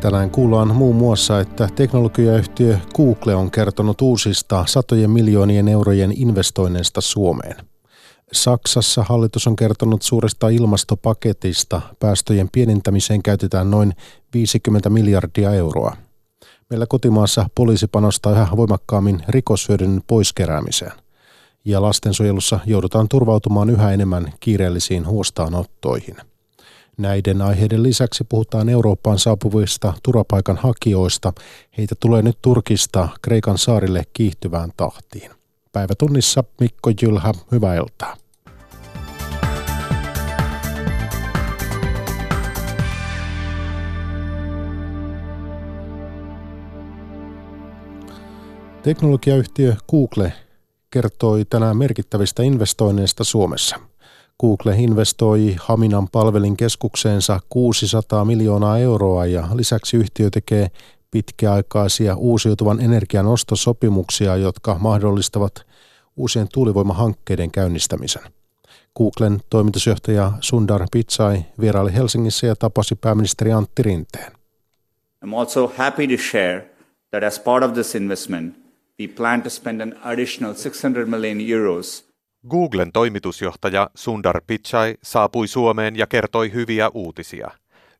Tänään kuullaan muun muassa, että teknologiayhtiö Google on kertonut uusista satojen miljoonien eurojen investoinneista Suomeen. Saksassa hallitus on kertonut suuresta ilmastopaketista. Päästöjen pienentämiseen käytetään noin 50 miljardia euroa. Meillä kotimaassa poliisi panostaa yhä voimakkaammin rikoshyödyn poiskeräämiseen. Ja lastensuojelussa joudutaan turvautumaan yhä enemmän kiireellisiin huostaanottoihin. Näiden aiheiden lisäksi puhutaan Eurooppaan saapuvista turvapaikanhakijoista. Heitä tulee nyt Turkista Kreikan saarille kiihtyvään tahtiin. Päivätunnissa Mikko Jylhä, hyvää iltaa. Teknologiayhtiö Google kertoi tänään merkittävistä investoinneista Suomessa. Google investoi Haminan palvelinkeskukseensa 600 miljoonaa euroa ja lisäksi yhtiö tekee pitkäaikaisia uusiutuvan energian ostosopimuksia, jotka mahdollistavat uusien tuulivoimahankkeiden käynnistämisen. Googlen toimitusjohtaja Sundar Pichai vieraili Helsingissä ja tapasi pääministeri Antti Rinteen. I'm also happy to share that as part of this investment, we plan to spend an additional 600 million euros Googlen toimitusjohtaja Sundar Pichai saapui Suomeen ja kertoi hyviä uutisia.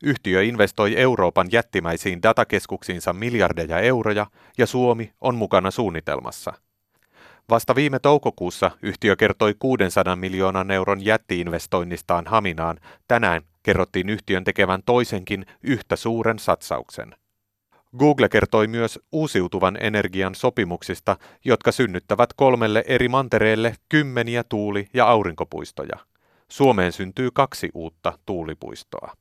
Yhtiö investoi Euroopan jättimäisiin datakeskuksiinsa miljardeja euroja ja Suomi on mukana suunnitelmassa. Vasta viime toukokuussa yhtiö kertoi 600 miljoonan euron jättiinvestoinnistaan Haminaan. Tänään kerrottiin yhtiön tekevän toisenkin yhtä suuren satsauksen. Google kertoi myös uusiutuvan energian sopimuksista, jotka synnyttävät kolmelle eri mantereelle kymmeniä tuuli- ja aurinkopuistoja. Suomeen syntyy kaksi uutta tuulipuistoa.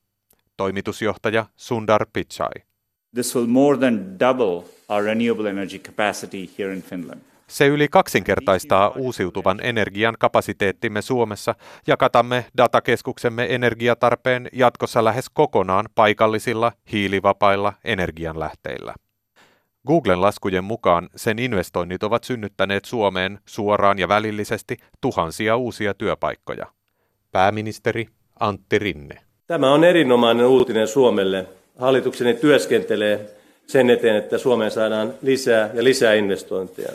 Toimitusjohtaja Sundar Pichai. This will more than double our renewable energy capacity here in Finland. Se yli kaksinkertaistaa uusiutuvan energian kapasiteettimme Suomessa ja katamme datakeskuksemme energiatarpeen jatkossa lähes kokonaan paikallisilla hiilivapailla energianlähteillä. Googlen laskujen mukaan sen investoinnit ovat synnyttäneet Suomeen suoraan ja välillisesti tuhansia uusia työpaikkoja. Pääministeri Antti Rinne. Tämä on erinomainen uutinen Suomelle. Hallitukseni työskentelee sen eteen, että Suomeen saadaan lisää ja lisää investointeja.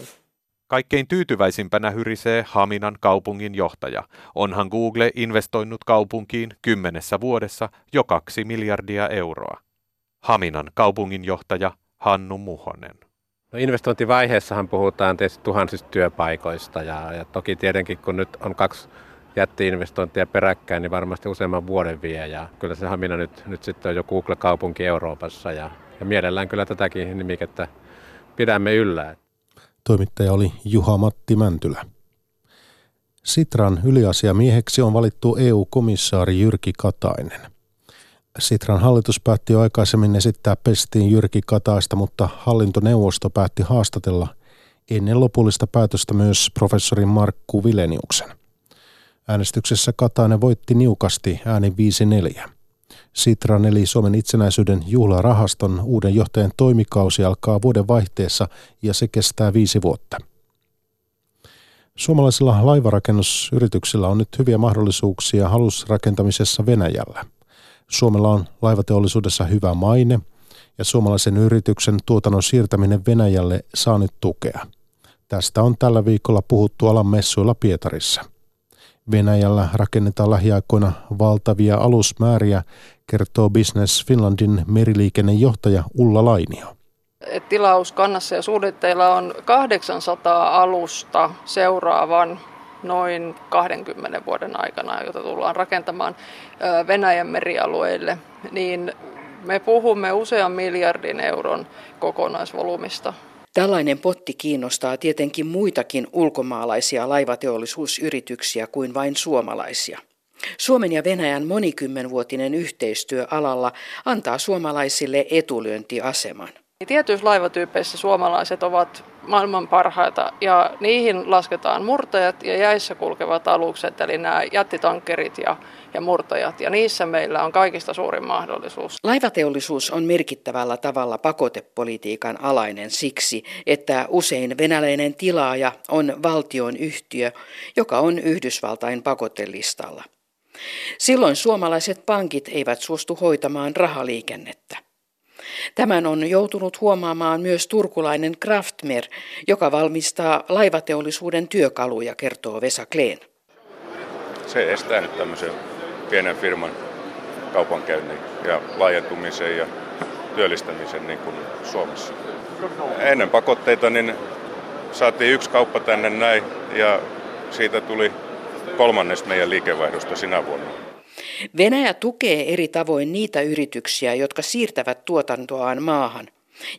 Kaikkein tyytyväisimpänä hyrisee Haminan kaupungin johtaja. Onhan Google investoinut kaupunkiin kymmenessä vuodessa jo kaksi miljardia euroa. Haminan kaupungin johtaja Hannu Muhonen. No investointivaiheessahan puhutaan tietysti tuhansista työpaikoista ja, ja toki tietenkin kun nyt on kaksi jätti-investointia peräkkäin, niin varmasti useamman vuoden vie ja kyllä se Hamina nyt, nyt sitten on jo Google-kaupunki Euroopassa ja, ja mielellään kyllä tätäkin nimikettä pidämme yllä. Toimittaja oli Juha-Matti Mäntylä. Sitran yliasiamieheksi on valittu EU-komissaari Jyrki Katainen. Sitran hallitus päätti jo aikaisemmin esittää pestiin Jyrki Kataista, mutta hallintoneuvosto päätti haastatella ennen lopullista päätöstä myös professori Markku Vileniuksen. Äänestyksessä Katainen voitti niukasti ääni 5-4. Sitran eli Suomen itsenäisyyden juhlarahaston uuden johtajan toimikausi alkaa vuoden vaihteessa ja se kestää viisi vuotta. Suomalaisilla laivarakennusyrityksillä on nyt hyviä mahdollisuuksia halusrakentamisessa Venäjällä. Suomella on laivateollisuudessa hyvä maine ja suomalaisen yrityksen tuotannon siirtäminen Venäjälle saa nyt tukea. Tästä on tällä viikolla puhuttu alan messuilla Pietarissa – Venäjällä rakennetaan lähiaikoina valtavia alusmääriä, kertoo Business Finlandin meriliikennejohtaja Ulla Lainio. Tilauskannassa ja suunnitteilla on 800 alusta seuraavan noin 20 vuoden aikana, jota tullaan rakentamaan Venäjän merialueille, niin me puhumme usean miljardin euron kokonaisvolumista. Tällainen potti kiinnostaa tietenkin muitakin ulkomaalaisia laivateollisuusyrityksiä kuin vain suomalaisia. Suomen ja Venäjän monikymmenvuotinen yhteistyö alalla antaa suomalaisille etulyöntiaseman. Tietyissä laivatyypeissä suomalaiset ovat maailman parhaita ja niihin lasketaan murtajat ja jäissä kulkevat alukset, eli nämä jättitankkerit ja, ja murtajat. Ja niissä meillä on kaikista suurin mahdollisuus. Laivateollisuus on merkittävällä tavalla pakotepolitiikan alainen siksi, että usein venäläinen tilaaja on valtion yhtiö, joka on Yhdysvaltain pakotelistalla. Silloin suomalaiset pankit eivät suostu hoitamaan rahaliikennettä. Tämän on joutunut huomaamaan myös turkulainen Kraftmer, joka valmistaa laivateollisuuden työkaluja, kertoo Vesa Kleen. Se estää nyt tämmöisen pienen firman kaupankäynnin ja laajentumisen ja työllistämisen niin kuin Suomessa. Ennen pakotteita niin saatiin yksi kauppa tänne näin ja siitä tuli kolmannes meidän liikevaihdosta sinä vuonna. Venäjä tukee eri tavoin niitä yrityksiä, jotka siirtävät tuotantoaan maahan.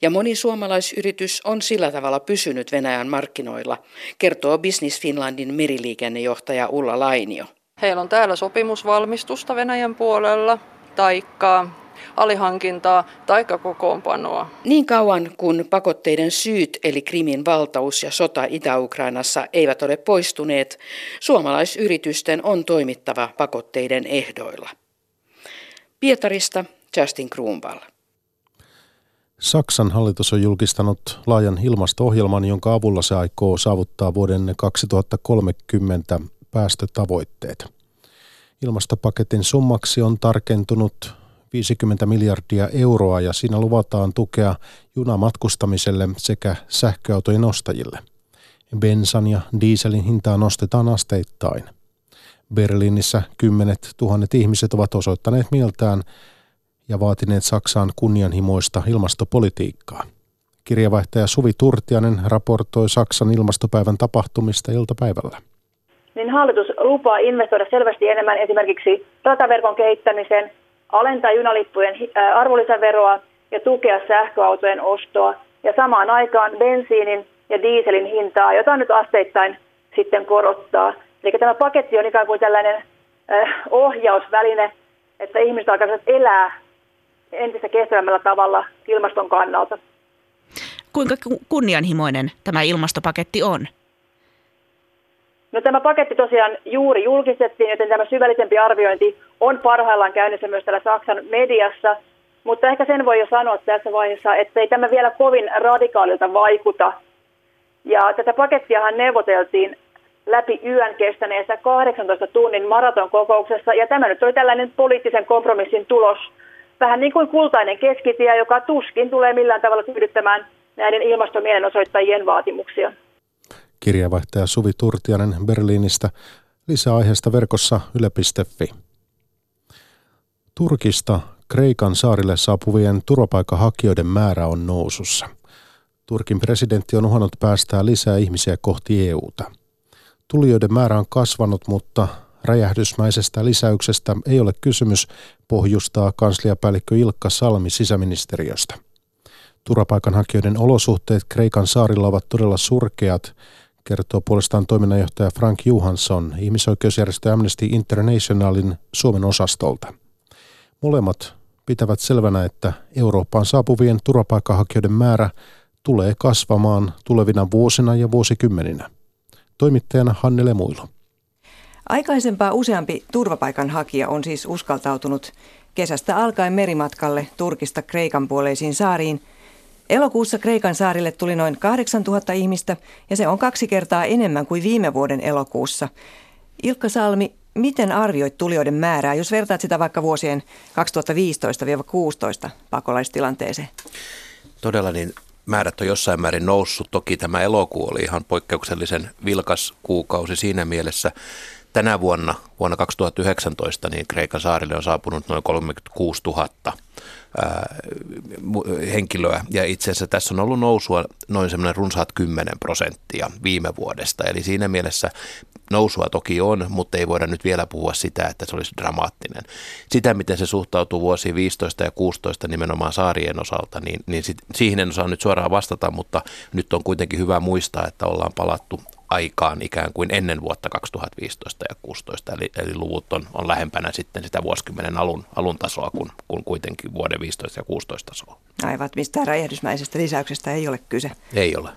Ja moni suomalaisyritys on sillä tavalla pysynyt Venäjän markkinoilla, kertoo Business Finlandin meriliikennejohtaja Ulla Lainio. Heillä on täällä sopimusvalmistusta Venäjän puolella, taikka alihankintaa tai kokoonpanoa. Niin kauan kun pakotteiden syyt eli Krimin valtaus ja sota Itä-Ukrainassa eivät ole poistuneet, suomalaisyritysten on toimittava pakotteiden ehdoilla. Pietarista Justin Kruunvall. Saksan hallitus on julkistanut laajan ilmasto-ohjelman, jonka avulla se aikoo saavuttaa vuoden 2030 päästötavoitteet. Ilmastopaketin summaksi on tarkentunut 50 miljardia euroa ja siinä luvataan tukea junamatkustamiselle sekä sähköautojen ostajille. Bensan ja dieselin hintaa nostetaan asteittain. Berliinissä kymmenet tuhannet ihmiset ovat osoittaneet mieltään ja vaatineet Saksaan kunnianhimoista ilmastopolitiikkaa. Kirjavaihtaja Suvi Turtianen raportoi Saksan ilmastopäivän tapahtumista iltapäivällä. Niin hallitus lupaa investoida selvästi enemmän esimerkiksi rataverkon kehittämiseen, alentaa junalippujen arvonlisäveroa ja tukea sähköautojen ostoa ja samaan aikaan bensiinin ja dieselin hintaa, jota nyt asteittain sitten korottaa. Eli tämä paketti on ikään kuin tällainen ohjausväline, että ihmiset alkaisivat elää entistä kestävämmällä tavalla ilmaston kannalta. Kuinka kunnianhimoinen tämä ilmastopaketti on? No tämä paketti tosiaan juuri julkistettiin, joten tämä syvällisempi arviointi on parhaillaan käynnissä myös täällä Saksan mediassa. Mutta ehkä sen voi jo sanoa tässä vaiheessa, että ei tämä vielä kovin radikaalilta vaikuta. Ja tätä pakettiahan neuvoteltiin läpi yön kestäneessä 18 tunnin maratonkokouksessa, ja tämä nyt oli tällainen poliittisen kompromissin tulos, vähän niin kuin kultainen keskitie, joka tuskin tulee millään tavalla tyydyttämään näiden ilmastomielenosoittajien vaatimuksia. Kirjavaihtaja Suvi Turtianen Berliinistä. Lisää aiheesta verkossa yle.fi. Turkista Kreikan saarille saapuvien turvapaikanhakijoiden määrä on nousussa. Turkin presidentti on uhannut päästää lisää ihmisiä kohti EUta. Tulijoiden määrä on kasvanut, mutta räjähdysmäisestä lisäyksestä ei ole kysymys, pohjustaa kansliapäällikkö Ilkka Salmi sisäministeriöstä. Turvapaikanhakijoiden olosuhteet Kreikan saarilla ovat todella surkeat, kertoo puolestaan toiminnanjohtaja Frank Johansson ihmisoikeusjärjestö Amnesty Internationalin Suomen osastolta. Molemmat pitävät selvänä, että Eurooppaan saapuvien turvapaikanhakijoiden määrä tulee kasvamaan tulevina vuosina ja vuosikymmeninä. Toimittajana Hanne Lemuilu. Aikaisempaa useampi turvapaikanhakija on siis uskaltautunut kesästä alkaen merimatkalle Turkista Kreikan puoleisiin saariin – Elokuussa Kreikan saarille tuli noin 8000 ihmistä ja se on kaksi kertaa enemmän kuin viime vuoden elokuussa. Ilkka Salmi, miten arvioit tulijoiden määrää, jos vertaat sitä vaikka vuosien 2015-16 pakolaistilanteeseen? Todella niin määrät on jossain määrin noussut. Toki tämä elokuu oli ihan poikkeuksellisen vilkas kuukausi siinä mielessä. Tänä vuonna, vuonna 2019, niin Kreikan saarille on saapunut noin 36 000 henkilöä. Ja itse asiassa tässä on ollut nousua noin semmoinen runsaat 10 prosenttia viime vuodesta. Eli siinä mielessä nousua toki on, mutta ei voida nyt vielä puhua sitä, että se olisi dramaattinen. Sitä, miten se suhtautuu vuosiin 15 ja 16 nimenomaan saarien osalta, niin, niin sit, siihen en osaa nyt suoraan vastata, mutta nyt on kuitenkin hyvä muistaa, että ollaan palattu aikaan ikään kuin ennen vuotta 2015 ja 2016, eli, eli luvut on, on lähempänä sitten sitä vuosikymmenen alun, alun tasoa kuin, kuin kuitenkin vuoden 15 ja 16 tasoa. Aivan, mistään räjähdysmäisestä lisäyksestä ei ole kyse. Ei ole.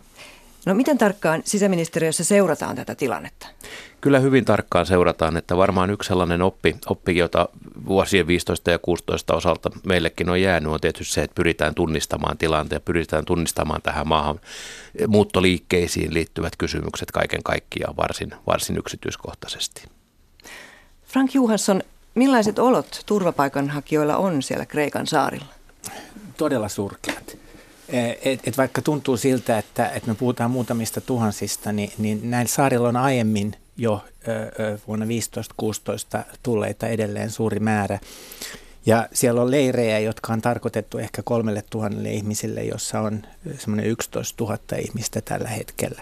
No miten tarkkaan sisäministeriössä seurataan tätä tilannetta? Kyllä hyvin tarkkaan seurataan, että varmaan yksi sellainen oppi, oppi jota vuosien 15 ja 16 osalta meillekin on jäänyt, on tietysti se, että pyritään tunnistamaan tilanteen, pyritään tunnistamaan tähän maahan muuttoliikkeisiin liittyvät kysymykset kaiken kaikkiaan varsin, varsin yksityiskohtaisesti. Frank Johansson, millaiset olot turvapaikanhakijoilla on siellä Kreikan saarilla? todella surkeat. Et, et vaikka tuntuu siltä, että, että me puhutaan muutamista tuhansista, niin, niin näillä saarilla on aiemmin jo ö, vuonna 15-16 tulleita edelleen suuri määrä. Ja siellä on leirejä, jotka on tarkoitettu ehkä kolmelle tuhannelle ihmisille, jossa on semmoinen 11 000 ihmistä tällä hetkellä.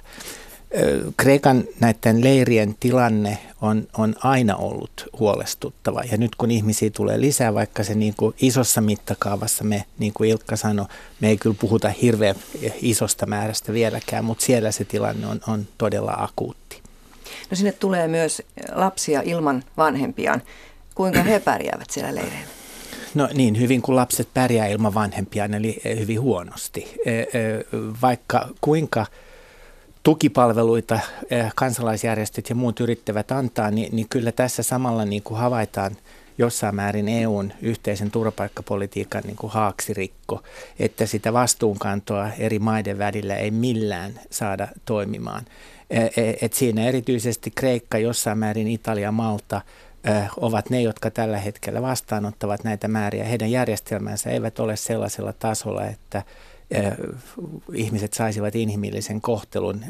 Kreikan näiden leirien tilanne on, on aina ollut huolestuttava ja nyt kun ihmisiä tulee lisää, vaikka se niin kuin isossa mittakaavassa me, niin kuin Ilkka sanoi, me ei kyllä puhuta hirveän isosta määrästä vieläkään, mutta siellä se tilanne on, on todella akuutti. No sinne tulee myös lapsia ilman vanhempiaan. Kuinka he pärjäävät siellä leireillä? No niin, hyvin kuin lapset pärjää ilman vanhempiaan, eli hyvin huonosti. Vaikka kuinka tukipalveluita kansalaisjärjestöt ja muut yrittävät antaa, niin, niin kyllä tässä samalla niin kuin havaitaan jossain määrin EUn yhteisen turvapaikkapolitiikan niin kuin haaksirikko, että sitä vastuunkantoa eri maiden välillä ei millään saada toimimaan. Et siinä erityisesti Kreikka, jossain määrin Italia, Malta – ovat ne, jotka tällä hetkellä vastaanottavat näitä määriä. Heidän järjestelmänsä eivät ole sellaisella tasolla, että ihmiset saisivat inhimillisen kohtelun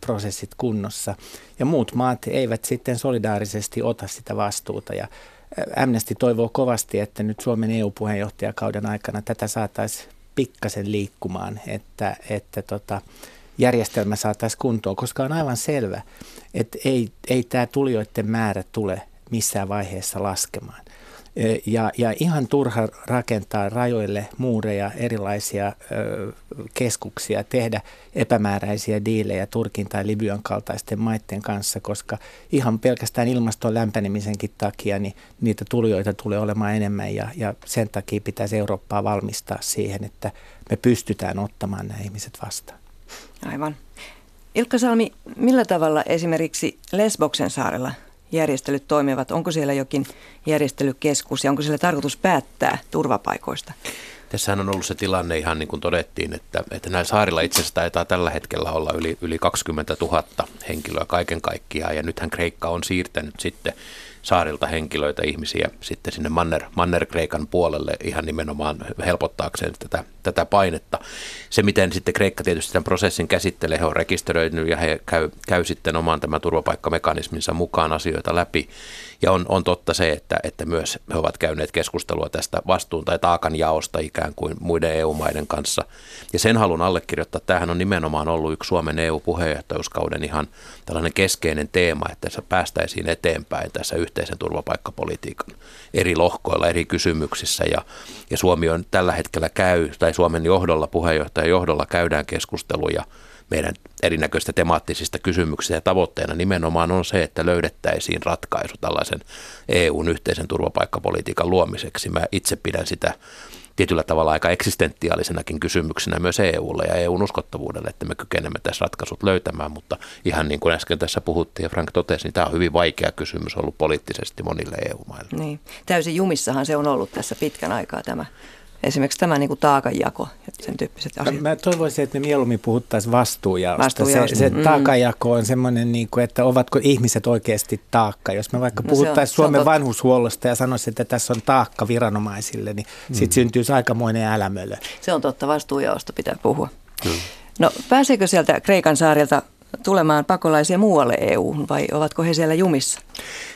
prosessit kunnossa. Ja muut maat eivät sitten solidaarisesti ota sitä vastuuta. Ja Amnesty toivoo kovasti, että nyt Suomen EU-puheenjohtajakauden aikana tätä saataisiin pikkasen liikkumaan, että, että tota, järjestelmä saataisiin kuntoon, koska on aivan selvä, että ei, ei tämä tulijoiden määrä tule missään vaiheessa laskemaan. Ja, ja ihan turha rakentaa rajoille muureja, erilaisia ö, keskuksia, tehdä epämääräisiä diilejä Turkin tai Libyan kaltaisten maiden kanssa, koska ihan pelkästään ilmaston lämpenemisenkin takia niin niitä tulijoita tulee olemaan enemmän ja, ja sen takia pitäisi Eurooppaa valmistaa siihen, että me pystytään ottamaan nämä ihmiset vastaan. Aivan. Ilkka Salmi, millä tavalla esimerkiksi Lesboksen saarella järjestelyt toimivat? Onko siellä jokin järjestelykeskus ja onko siellä tarkoitus päättää turvapaikoista? Tässähän on ollut se tilanne ihan niin kuin todettiin, että, että näillä saarilla itse asiassa taitaa tällä hetkellä olla yli, yli 20 000 henkilöä kaiken kaikkiaan. Ja nythän Kreikka on siirtänyt sitten saarilta henkilöitä, ihmisiä sitten sinne Manner, Manner-Kreikan puolelle ihan nimenomaan helpottaakseen tätä, tätä painetta. Se, miten sitten Kreikka tietysti tämän prosessin käsittelee, he on rekisteröinyt ja he käy, käy sitten oman tämän turvapaikkamekanisminsa mukaan asioita läpi. Ja on, on totta se, että, että myös he ovat käyneet keskustelua tästä vastuun tai taakan jaosta ikään kuin muiden EU-maiden kanssa. Ja sen halun allekirjoittaa. Tämähän on nimenomaan ollut yksi Suomen EU-puheenjohtajuuskauden ihan tällainen keskeinen teema, että se päästäisiin eteenpäin tässä yhteisen turvapaikkapolitiikan eri lohkoilla, eri kysymyksissä. Ja, ja Suomi on tällä hetkellä käy, tai Suomen johdolla, puheenjohtajan johdolla käydään keskusteluja – meidän erinäköistä temaattisista kysymyksistä ja tavoitteena nimenomaan on se, että löydettäisiin ratkaisu tällaisen EUn yhteisen turvapaikkapolitiikan luomiseksi. Mä itse pidän sitä tietyllä tavalla aika eksistentiaalisenakin kysymyksenä myös EUlle ja EUn uskottavuudelle, että me kykenemme tässä ratkaisut löytämään, mutta ihan niin kuin äsken tässä puhuttiin ja Frank totesi, niin tämä on hyvin vaikea kysymys ollut poliittisesti monille EU-maille. Niin. Täysin jumissahan se on ollut tässä pitkän aikaa tämä Esimerkiksi tämä niin kuin taakanjako ja sen tyyppiset asiat. Mä toivoisin, että me mieluummin puhuttaisiin vastuujaosta. vastuujaosta. Se, se mm. taakanjako on semmoinen, niin kuin, että ovatko ihmiset oikeasti taakka. Jos me vaikka no puhuttaisiin Suomen vanhushuollosta ja sanoisiin, että tässä on taakka viranomaisille, niin mm. sitten syntyisi aikamoinen älämölö. Se on totta, vastuujaosta pitää puhua. Mm. No pääseekö sieltä Kreikan saarilta tulemaan pakolaisia muualle EU vai ovatko he siellä jumissa?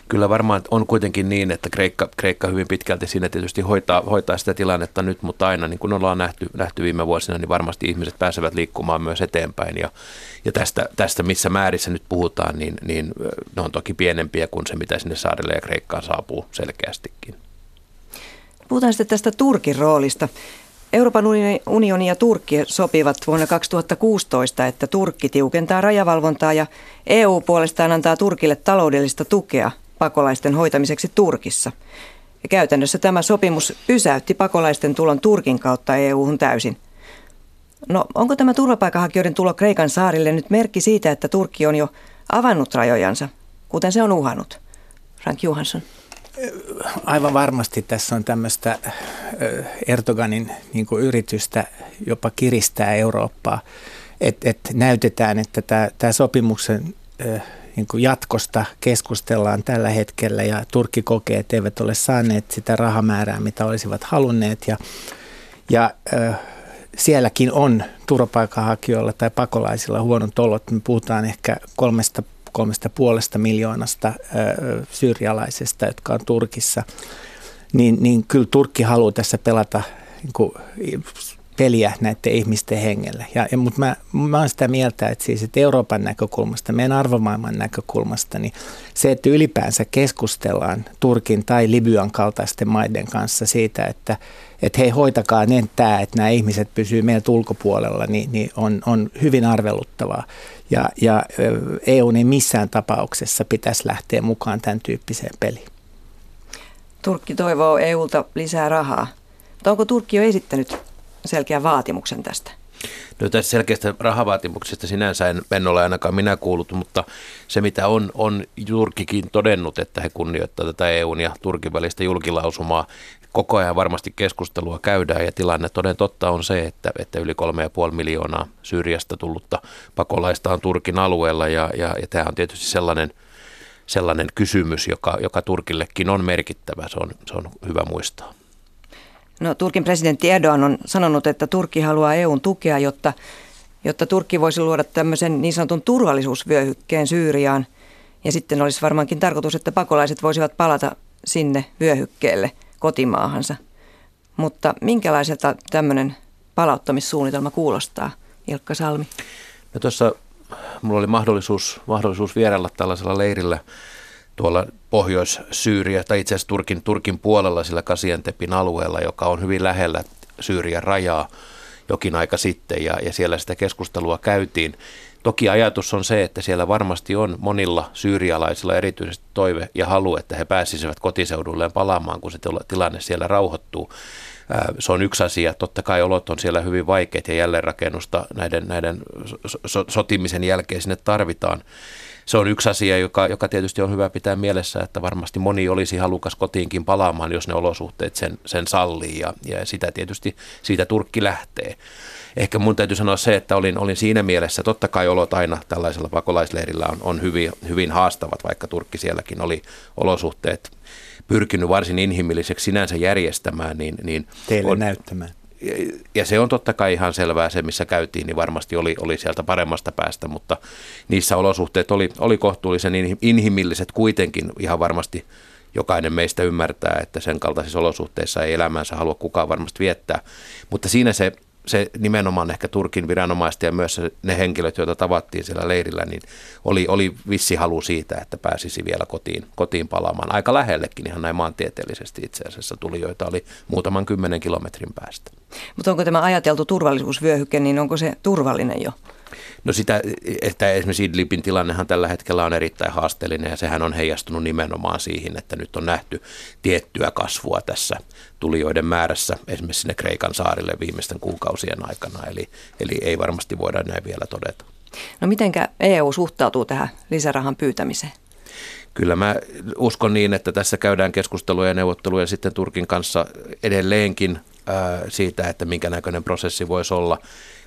Kyllä varmaan on kuitenkin niin, että Kreikka, Kreikka hyvin pitkälti siinä tietysti hoitaa, hoitaa sitä tilannetta nyt, mutta aina niin kuin ollaan nähty, nähty viime vuosina, niin varmasti ihmiset pääsevät liikkumaan myös eteenpäin. Ja, ja tästä, tästä, missä määrissä nyt puhutaan, niin, niin ne on toki pienempiä kuin se, mitä sinne saarelle ja Kreikkaan saapuu selkeästikin. Puhutaan sitten tästä Turkin roolista. Euroopan unioni ja Turkki sopivat vuonna 2016, että Turkki tiukentaa rajavalvontaa ja EU puolestaan antaa Turkille taloudellista tukea pakolaisten hoitamiseksi Turkissa. Ja käytännössä tämä sopimus pysäytti pakolaisten tulon Turkin kautta EU-hun täysin. No onko tämä turvapaikanhakijoiden tulo Kreikan saarille nyt merkki siitä, että Turkki on jo avannut rajojansa, kuten se on uhannut? Frank Johansson. Aivan varmasti tässä on tämmöistä Erdoganin niin yritystä jopa kiristää Eurooppaa, että et näytetään, että tämä sopimuksen niin kuin jatkosta keskustellaan tällä hetkellä ja Turkki kokee, että eivät ole saaneet sitä rahamäärää, mitä olisivat halunneet ja Ja sielläkin on turvapaikanhakijoilla tai pakolaisilla huonot olot. Me puhutaan ehkä kolmesta, kolmesta puolesta miljoonasta syyrialaisesta, jotka on Turkissa. Niin, niin kyllä Turkki haluaa tässä pelata niin kuin, peliä näiden ihmisten hengelle. Ja, ja, mutta mä, mä olen sitä mieltä, että, siis, että Euroopan näkökulmasta, meidän arvomaailman näkökulmasta, niin se, että ylipäänsä keskustellaan Turkin tai Libyan kaltaisten maiden kanssa siitä, että, että hei hoitakaa ne tämä, että nämä ihmiset pysyy meiltä ulkopuolella, niin, niin on, on hyvin arveluttavaa. Ja, ja EU ei missään tapauksessa pitäisi lähteä mukaan tämän tyyppiseen peliin. Turkki toivoo EUlta lisää rahaa. Mutta onko Turkki jo esittänyt selkeän vaatimuksen tästä? Tästä selkeästä rahavaatimuksesta sinänsä en, en ole ainakaan minä kuullut, mutta se mitä on, on Turkikin todennut, että he kunnioittavat tätä EUn ja Turkin välistä julkilausumaa. Koko ajan varmasti keskustelua käydään ja tilanne toden totta on se, että, että yli 3,5 miljoonaa Syyriasta tullutta pakolaista on Turkin alueella ja, ja, ja tämä on tietysti sellainen, sellainen kysymys, joka, joka Turkillekin on merkittävä, se on, se on hyvä muistaa. No, Turkin presidentti Erdogan on sanonut, että Turkki haluaa EUn tukea, jotta, jotta Turkki voisi luoda tämmöisen niin sanotun turvallisuusvyöhykkeen Syyriaan. Ja sitten olisi varmaankin tarkoitus, että pakolaiset voisivat palata sinne vyöhykkeelle kotimaahansa. Mutta minkälaiselta tämmöinen palauttamissuunnitelma kuulostaa, Ilkka Salmi? No tuossa mulla oli mahdollisuus, mahdollisuus vierailla tällaisella leirillä tuolla Pohjois-Syyriä tai itse asiassa Turkin, Turkin puolella sillä Kasiantepin alueella, joka on hyvin lähellä Syyrian rajaa jokin aika sitten ja, ja siellä sitä keskustelua käytiin. Toki ajatus on se, että siellä varmasti on monilla syyrialaisilla erityisesti toive ja halu, että he pääsisivät kotiseudulleen palaamaan, kun se tilanne siellä rauhoittuu. Se on yksi asia. Totta kai olot on siellä hyvin vaikeat ja jälleenrakennusta näiden, näiden sotimisen jälkeen sinne tarvitaan se on yksi asia, joka, joka tietysti on hyvä pitää mielessä, että varmasti moni olisi halukas kotiinkin palaamaan, jos ne olosuhteet sen, sen sallii ja, ja sitä tietysti siitä Turkki lähtee. Ehkä mun täytyy sanoa se, että olin, olin siinä mielessä, totta kai olot aina tällaisella pakolaisleirillä on, on hyvin, hyvin haastavat, vaikka Turkki sielläkin oli olosuhteet pyrkinyt varsin inhimilliseksi sinänsä järjestämään. Niin, niin Teille on, näyttämään ja se on totta kai ihan selvää, se missä käytiin, niin varmasti oli, oli sieltä paremmasta päästä, mutta niissä olosuhteet oli, oli kohtuullisen inhimilliset kuitenkin ihan varmasti jokainen meistä ymmärtää, että sen kaltaisissa olosuhteissa ei elämänsä halua kukaan varmasti viettää. Mutta siinä se se nimenomaan ehkä Turkin viranomaiset ja myös ne henkilöt, joita tavattiin siellä leirillä, niin oli, oli vissi halu siitä, että pääsisi vielä kotiin, kotiin palaamaan. Aika lähellekin ihan näin maantieteellisesti itse asiassa tuli, joita oli muutaman kymmenen kilometrin päästä. Mutta onko tämä ajateltu turvallisuusvyöhyke, niin onko se turvallinen jo? No sitä, että esimerkiksi Idlibin tilannehan tällä hetkellä on erittäin haasteellinen ja sehän on heijastunut nimenomaan siihen, että nyt on nähty tiettyä kasvua tässä tulijoiden määrässä esimerkiksi sinne Kreikan saarille viimeisten kuukausien aikana, eli, eli ei varmasti voida näin vielä todeta. No mitenkä EU suhtautuu tähän lisärahan pyytämiseen? Kyllä mä uskon niin, että tässä käydään keskusteluja ja neuvotteluja sitten Turkin kanssa edelleenkin siitä, että minkä näköinen prosessi voisi olla.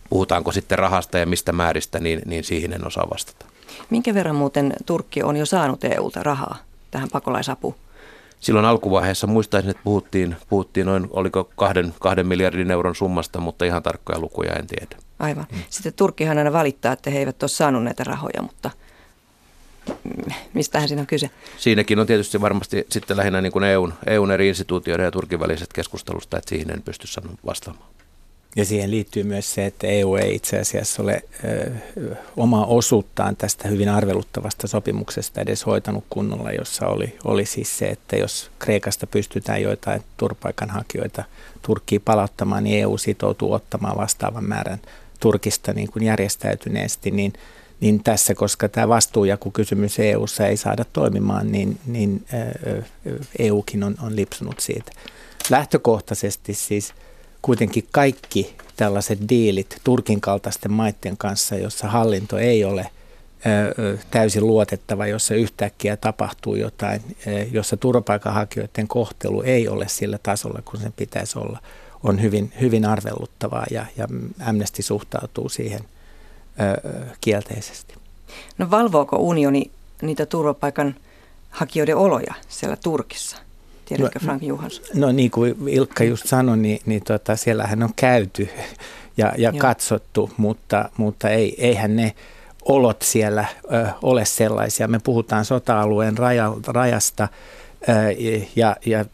Puhutaanko sitten rahasta ja mistä määristä, niin, niin siihen en osaa vastata. Minkä verran muuten Turkki on jo saanut EUlta rahaa tähän pakolaisapuun? Silloin alkuvaiheessa muistaisin, että puhuttiin, puhuttiin noin, oliko kahden, kahden miljardin euron summasta, mutta ihan tarkkoja lukuja en tiedä. Aivan. Sitten Turkkihan aina valittaa, että he eivät ole saaneet näitä rahoja, mutta mistähän siinä on kyse? Siinäkin on tietysti varmasti sitten lähinnä niin kuin EUn, EUn eri instituutioiden ja Turkin väliset keskustelusta, että siihen en pysty sanomaan vastaamaan. Ja siihen liittyy myös se, että EU ei itse asiassa ole ö, omaa osuuttaan tästä hyvin arveluttavasta sopimuksesta edes hoitanut kunnolla, jossa oli, oli siis se, että jos Kreikasta pystytään joitain turvapaikanhakijoita Turkkiin palauttamaan, niin EU sitoutuu ottamaan vastaavan määrän Turkista niin kuin järjestäytyneesti, niin, niin tässä, koska tämä vastuujakukysymys EUssa ei saada toimimaan, niin, niin ö, EUkin on, on lipsunut siitä. Lähtökohtaisesti siis – kuitenkin kaikki tällaiset diilit Turkin kaltaisten maiden kanssa, jossa hallinto ei ole täysin luotettava, jossa yhtäkkiä tapahtuu jotain, jossa turvapaikanhakijoiden kohtelu ei ole sillä tasolla, kun sen pitäisi olla, on hyvin, hyvin arvelluttavaa ja, ja Amnesty suhtautuu siihen kielteisesti. No valvooko unioni niitä turvapaikanhakijoiden oloja siellä Turkissa? Tiedätkö no, Frank Johansson? No niin kuin Ilkka just sanoi, niin, niin tota, siellähän on käyty ja, ja katsottu, mutta, mutta ei, eihän ne olot siellä ö, ole sellaisia. Me puhutaan sota-alueen raja, rajasta ö, ja, ja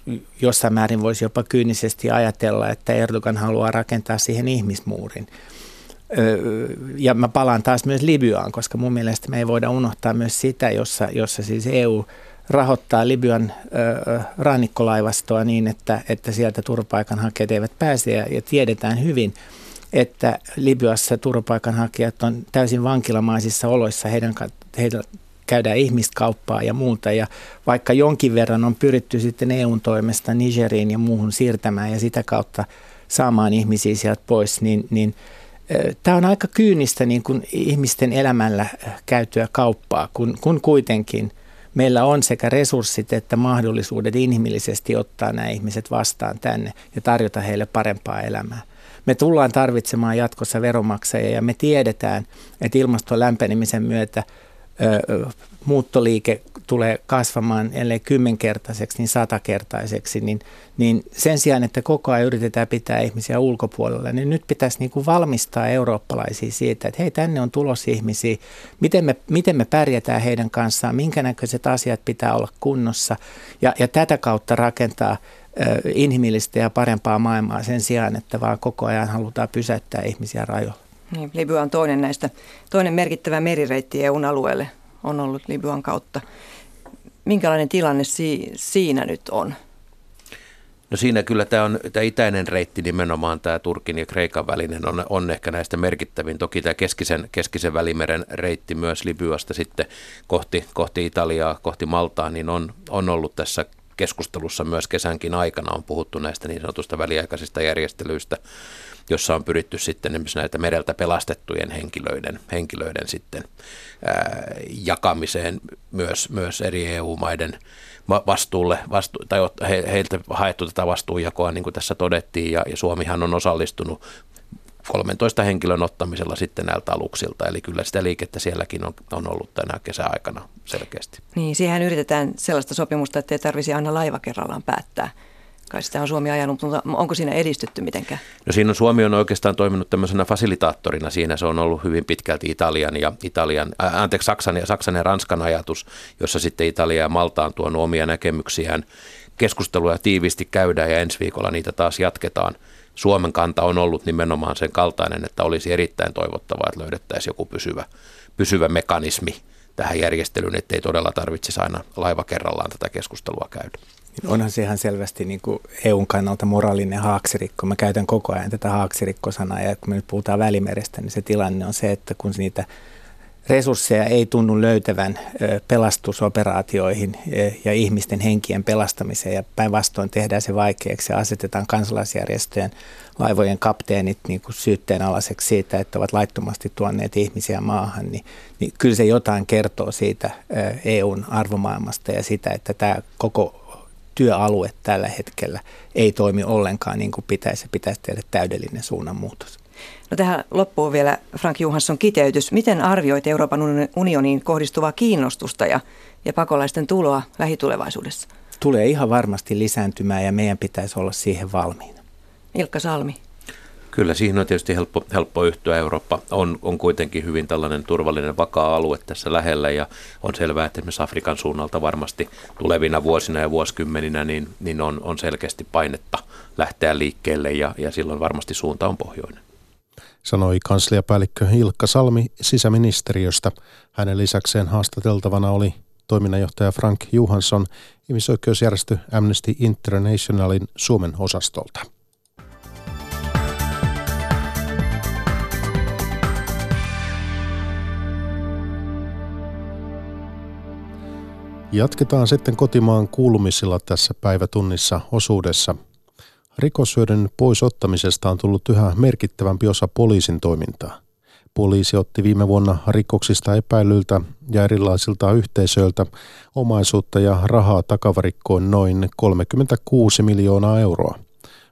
jossain määrin voisi jopa kyynisesti ajatella, että Erdogan haluaa rakentaa siihen ihmismuurin. Ö, ja mä palaan taas myös Libyaan, koska mun mielestä me ei voida unohtaa myös sitä, jossa, jossa siis EU rahoittaa Libyan rannikkolaivastoa niin, että, että sieltä turvapaikanhakijat eivät pääse ja, ja tiedetään hyvin, että Libyassa turvapaikanhakijat on täysin vankilamaisissa oloissa, heidän, heidän käydään ihmiskauppaa ja muuta. Ja vaikka jonkin verran on pyritty sitten EUn toimesta Nigeriin ja muuhun siirtämään ja sitä kautta saamaan ihmisiä sieltä pois, niin, niin Tämä on aika kyynistä niin kuin ihmisten elämällä käytyä kauppaa, kun, kun kuitenkin meillä on sekä resurssit että mahdollisuudet inhimillisesti ottaa nämä ihmiset vastaan tänne ja tarjota heille parempaa elämää. Me tullaan tarvitsemaan jatkossa veromaksajia ja me tiedetään, että ilmaston lämpenemisen myötä muuttoliike tulee kasvamaan ellei kymmenkertaiseksi, niin satakertaiseksi, niin, niin sen sijaan, että koko ajan yritetään pitää ihmisiä ulkopuolella, niin nyt pitäisi niin kuin valmistaa eurooppalaisia siitä, että hei, tänne on tulos ihmisiä, miten me, miten me pärjätään heidän kanssaan, minkä näköiset asiat pitää olla kunnossa, ja, ja tätä kautta rakentaa inhimillistä ja parempaa maailmaa sen sijaan, että vaan koko ajan halutaan pysäyttää ihmisiä rajoilla. Niin, Libya on toinen näistä, toinen merkittävä merireitti EUn alueelle on ollut Libyan kautta. Minkälainen tilanne si- siinä nyt on? No siinä kyllä tämä, on, tämä itäinen reitti nimenomaan, tämä Turkin ja Kreikan välinen on, on ehkä näistä merkittävin. Toki tämä keskisen, keskisen välimeren reitti myös Libyasta sitten kohti, kohti Italiaa, kohti Maltaa, niin on, on ollut tässä keskustelussa myös kesänkin aikana on puhuttu näistä niin sanotusta väliaikaisista järjestelyistä, jossa on pyritty sitten esimerkiksi näitä mereltä pelastettujen henkilöiden, henkilöiden sitten ää, jakamiseen myös, myös eri EU-maiden vastuulle, vastu, tai he, heiltä haettu tätä vastuunjakoa, niin kuin tässä todettiin, ja, ja Suomihan on osallistunut 13 henkilön ottamisella sitten näiltä aluksilta. Eli kyllä sitä liikettä sielläkin on, on ollut tänä kesäaikana selkeästi. Niin, siihen yritetään sellaista sopimusta, että ei tarvisi aina laiva kerrallaan päättää. Kai sitä on Suomi ajanut, mutta onko siinä edistytty mitenkään? No siinä on Suomi on oikeastaan toiminut tämmöisenä fasilitaattorina. Siinä se on ollut hyvin pitkälti Italian ja Italian, ää, anteeksi, Saksan ja, Saksan ja Ranskan ajatus, jossa sitten Italia ja Malta on tuonut omia näkemyksiään. Keskusteluja tiivisti käydään ja ensi viikolla niitä taas jatketaan – Suomen kanta on ollut nimenomaan sen kaltainen, että olisi erittäin toivottavaa, että löydettäisiin joku pysyvä, pysyvä mekanismi tähän järjestelyyn, ettei todella tarvitsisi aina laiva kerrallaan tätä keskustelua käydä. Onhan se ihan selvästi niin kuin EUn kannalta moraalinen haaksirikko. Mä käytän koko ajan tätä haaksirikkosanaa ja kun me nyt puhutaan välimerestä, niin se tilanne on se, että kun niitä resursseja ei tunnu löytävän pelastusoperaatioihin ja ihmisten henkien pelastamiseen ja päinvastoin tehdään se vaikeaksi ja asetetaan kansalaisjärjestöjen laivojen kapteenit niin kuin syytteenalaiseksi siitä, että ovat laittomasti tuonneet ihmisiä maahan, niin, niin kyllä se jotain kertoo siitä EUn arvomaailmasta ja sitä, että tämä koko työalue tällä hetkellä ei toimi ollenkaan niin kuin pitäisi. Pitäisi tehdä täydellinen suunnanmuutos. No tähän loppuun vielä Frank Johansson kiteytys. Miten arvioit Euroopan unioniin kohdistuvaa kiinnostusta ja, ja pakolaisten tuloa lähitulevaisuudessa? Tulee ihan varmasti lisääntymään ja meidän pitäisi olla siihen valmiina. Ilkka Salmi. Kyllä, siihen on tietysti helppo, helppo yhtyä. Eurooppa on, on kuitenkin hyvin tällainen turvallinen, vakaa alue tässä lähellä ja on selvää, että esimerkiksi Afrikan suunnalta varmasti tulevina vuosina ja vuosikymmeninä niin, niin on, on selkeästi painetta lähteä liikkeelle ja, ja silloin varmasti suunta on pohjoinen sanoi kansliapäällikkö Ilkka Salmi sisäministeriöstä. Hänen lisäkseen haastateltavana oli toiminnanjohtaja Frank Johansson ihmisoikeusjärjestö Amnesty Internationalin Suomen osastolta. Jatketaan sitten kotimaan kuulumisilla tässä päivätunnissa osuudessa – Rikoshyödyn poisottamisesta on tullut yhä merkittävämpi osa poliisin toimintaa. Poliisi otti viime vuonna rikoksista epäilyiltä ja erilaisilta yhteisöiltä omaisuutta ja rahaa takavarikkoon noin 36 miljoonaa euroa.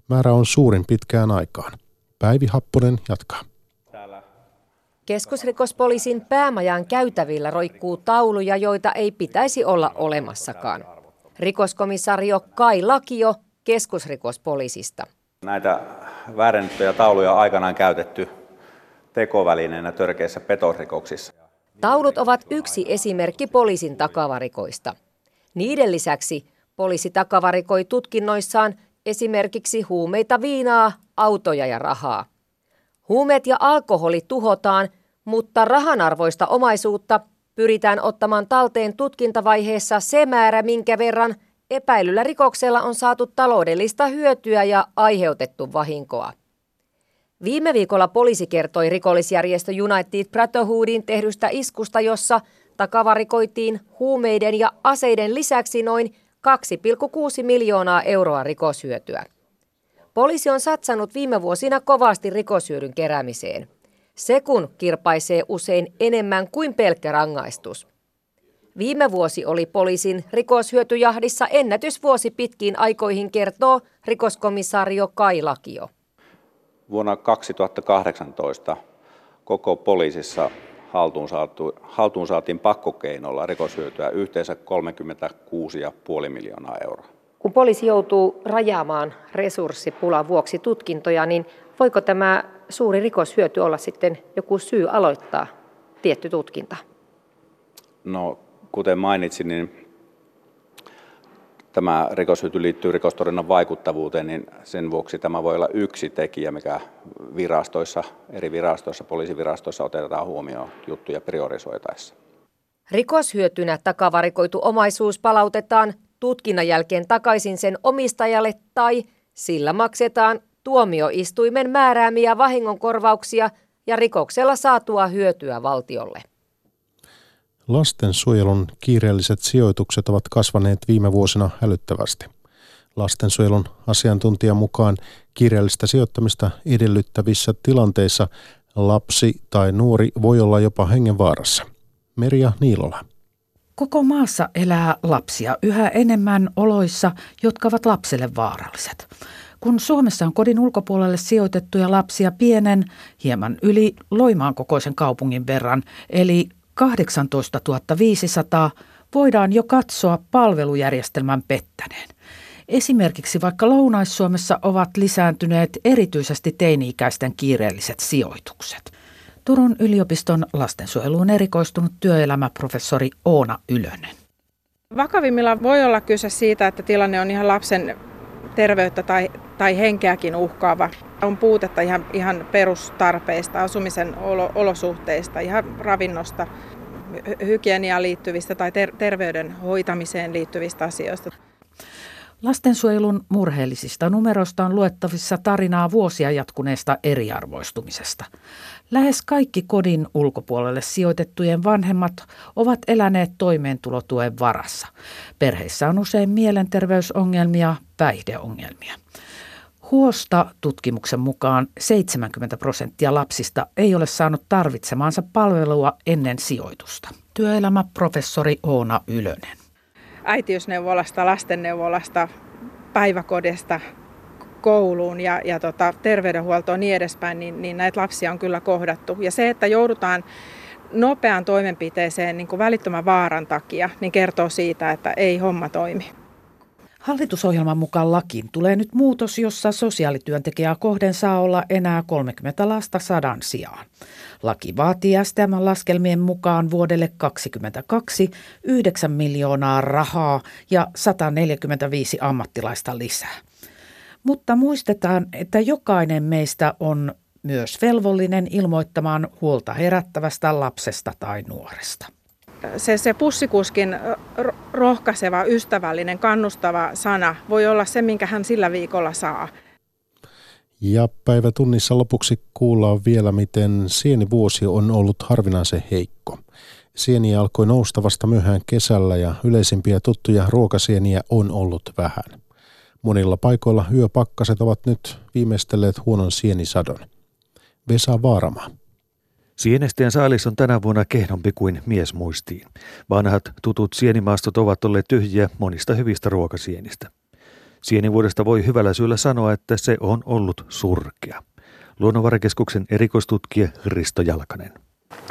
Määrä on suurin pitkään aikaan. Päivi Happonen jatkaa. Keskusrikospoliisin päämajan käytävillä roikkuu tauluja, joita ei pitäisi olla olemassakaan. Rikoskomissario Kai Lakio keskusrikospoliisista. Näitä väärennettyjä tauluja on aikanaan käytetty tekovälineenä törkeissä petosrikoksissa. Taulut ovat yksi esimerkki poliisin takavarikoista. Niiden lisäksi poliisi takavarikoi tutkinnoissaan esimerkiksi huumeita, viinaa, autoja ja rahaa. Huumeet ja alkoholi tuhotaan, mutta rahanarvoista omaisuutta pyritään ottamaan talteen tutkintavaiheessa se määrä, minkä verran epäilyllä rikoksella on saatu taloudellista hyötyä ja aiheutettu vahinkoa. Viime viikolla poliisi kertoi rikollisjärjestö United Brotherhoodin tehdystä iskusta, jossa takavarikoitiin huumeiden ja aseiden lisäksi noin 2,6 miljoonaa euroa rikoshyötyä. Poliisi on satsannut viime vuosina kovasti rikoshyödyn keräämiseen. Se kun kirpaisee usein enemmän kuin pelkkä rangaistus. Viime vuosi oli poliisin rikoshyötyjahdissa ennätysvuosi pitkiin aikoihin, kertoo rikoskomissaario Kai Lakio. Vuonna 2018 koko poliisissa haltuun, saatu, haltuun saatiin pakkokeinolla rikoshyötyä yhteensä 36,5 miljoonaa euroa. Kun poliisi joutuu rajaamaan resurssipulan vuoksi tutkintoja, niin voiko tämä suuri rikoshyöty olla sitten joku syy aloittaa tietty tutkinta? No, kuten mainitsin, niin tämä rikoshyöty liittyy rikostorjunnan vaikuttavuuteen, niin sen vuoksi tämä voi olla yksi tekijä, mikä virastoissa, eri virastoissa, poliisivirastoissa otetaan huomioon juttuja priorisoitaessa. Rikoshyötynä takavarikoitu omaisuus palautetaan tutkinnan jälkeen takaisin sen omistajalle tai sillä maksetaan tuomioistuimen määräämiä vahingonkorvauksia ja rikoksella saatua hyötyä valtiolle. Lastensuojelun kiireelliset sijoitukset ovat kasvaneet viime vuosina hälyttävästi. Lastensuojelun asiantuntijan mukaan kiireellistä sijoittamista edellyttävissä tilanteissa lapsi tai nuori voi olla jopa hengenvaarassa. Merja Niilola. Koko maassa elää lapsia yhä enemmän oloissa, jotka ovat lapselle vaaralliset. Kun Suomessa on kodin ulkopuolelle sijoitettuja lapsia pienen, hieman yli Loimaan kokoisen kaupungin verran, eli 18 500, voidaan jo katsoa palvelujärjestelmän pettäneen. Esimerkiksi vaikka Lounais-Suomessa ovat lisääntyneet erityisesti teini-ikäisten kiireelliset sijoitukset. Turun yliopiston lastensuojeluun erikoistunut työelämäprofessori Oona Ylönen. Vakavimmillaan voi olla kyse siitä, että tilanne on ihan lapsen terveyttä tai, tai henkeäkin uhkaava. On puutetta ihan, ihan perustarpeista, asumisen olo, olosuhteista, ihan ravinnosta, hygieniaan liittyvistä tai ter- terveyden hoitamiseen liittyvistä asioista. Lastensuojelun murheellisista numeroista on luettavissa tarinaa vuosia jatkuneesta eriarvoistumisesta. Lähes kaikki kodin ulkopuolelle sijoitettujen vanhemmat ovat eläneet toimeentulotuen varassa. Perheissä on usein mielenterveysongelmia, päihdeongelmia. Huosta tutkimuksen mukaan 70 prosenttia lapsista ei ole saanut tarvitsemaansa palvelua ennen sijoitusta. Työelämäprofessori Oona Ylönen. Äitiysneuvolasta, lastenneuvolasta, päiväkodista, kouluun ja, ja tota, terveydenhuoltoon niin edespäin, niin, niin näitä lapsia on kyllä kohdattu. Ja se, että joudutaan nopeaan toimenpiteeseen niin kuin välittömän vaaran takia, niin kertoo siitä, että ei homma toimi. Hallitusohjelman mukaan lakiin tulee nyt muutos, jossa sosiaalityöntekijää kohden saa olla enää 30 lasta sadan sijaan. Laki vaatii STM laskelmien mukaan vuodelle 2022 9 miljoonaa rahaa ja 145 ammattilaista lisää. Mutta muistetaan, että jokainen meistä on myös velvollinen ilmoittamaan huolta herättävästä lapsesta tai nuoresta. Se, se pussikuskin rohkaiseva, ystävällinen, kannustava sana voi olla se, minkä hän sillä viikolla saa. Ja päivätunnissa lopuksi kuullaan vielä, miten sienivuosi on ollut harvinaisen heikko. Sieni alkoi nousta vasta myöhään kesällä ja yleisimpiä tuttuja ruokasieniä on ollut vähän. Monilla paikoilla yöpakkaset ovat nyt viimeistelleet huonon sienisadon. Vesa Vaarama. Sienestäjän saalis on tänä vuonna kehnompi kuin mies muistiin. Vanhat tutut sienimaastot ovat olleet tyhjiä monista hyvistä ruokasienistä. Sienivuodesta voi hyvällä syyllä sanoa, että se on ollut surkea. Luonnonvarakeskuksen erikoistutkija Risto Jalkanen.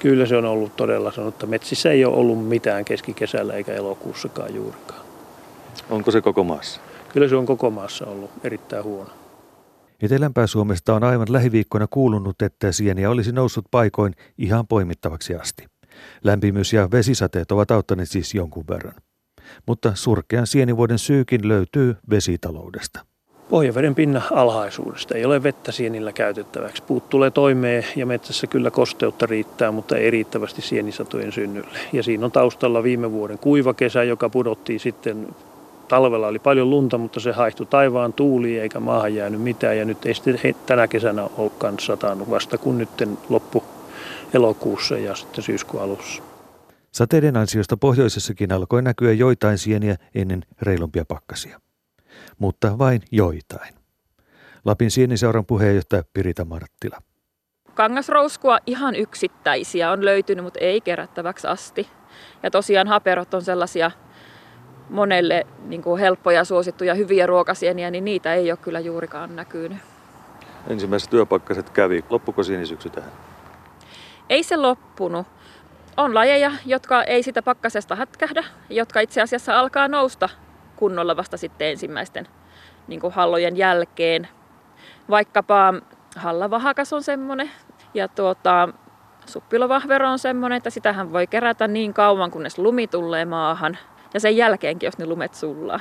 Kyllä se on ollut todella sanottu. Metsissä ei ole ollut mitään keskikesällä eikä elokuussakaan juurikaan. Onko se koko maassa? Kyllä se on koko maassa ollut erittäin huono. Etelämpää Suomesta on aivan lähiviikkoina kuulunut, että sieniä olisi noussut paikoin ihan poimittavaksi asti. Lämpimyys ja vesisateet ovat auttaneet siis jonkun verran. Mutta surkean sienivuoden syykin löytyy vesitaloudesta. Pohjaveden pinnan alhaisuudesta. Ei ole vettä sienillä käytettäväksi. Puut tulee toimeen ja metsässä kyllä kosteutta riittää, mutta ei riittävästi sienisatojen synnylle. Ja siinä on taustalla viime vuoden kuiva kesä, joka pudottiin sitten talvella oli paljon lunta, mutta se haihtui taivaan tuuliin eikä maahan jäänyt mitään. Ja nyt ei sitten tänä kesänä olekaan satanut vasta kun nyt loppu elokuussa ja sitten syyskuun alussa. Sateiden ansiosta pohjoisessakin alkoi näkyä joitain sieniä ennen reilumpia pakkasia. Mutta vain joitain. Lapin sieniseuran puheenjohtaja Pirita Marttila. Kangasrouskua ihan yksittäisiä on löytynyt, mutta ei kerättäväksi asti. Ja tosiaan haperot on sellaisia monelle niin kuin helppoja, suosittuja, hyviä ruokasieniä, niin niitä ei ole kyllä juurikaan näkynyt. Ensimmäiset työpakkaset kävi. Loppuko sienisyksy tähän? Ei se loppunut. On lajeja, jotka ei sitä pakkasesta hätkähdä, jotka itse asiassa alkaa nousta kunnolla vasta sitten ensimmäisten niin kuin hallojen jälkeen. Vaikkapa hallavahakas on semmoinen ja tuota, suppilovahvero on semmoinen, että sitähän voi kerätä niin kauan, kunnes lumi tulee maahan – ja sen jälkeenkin, jos ne lumet sullaa.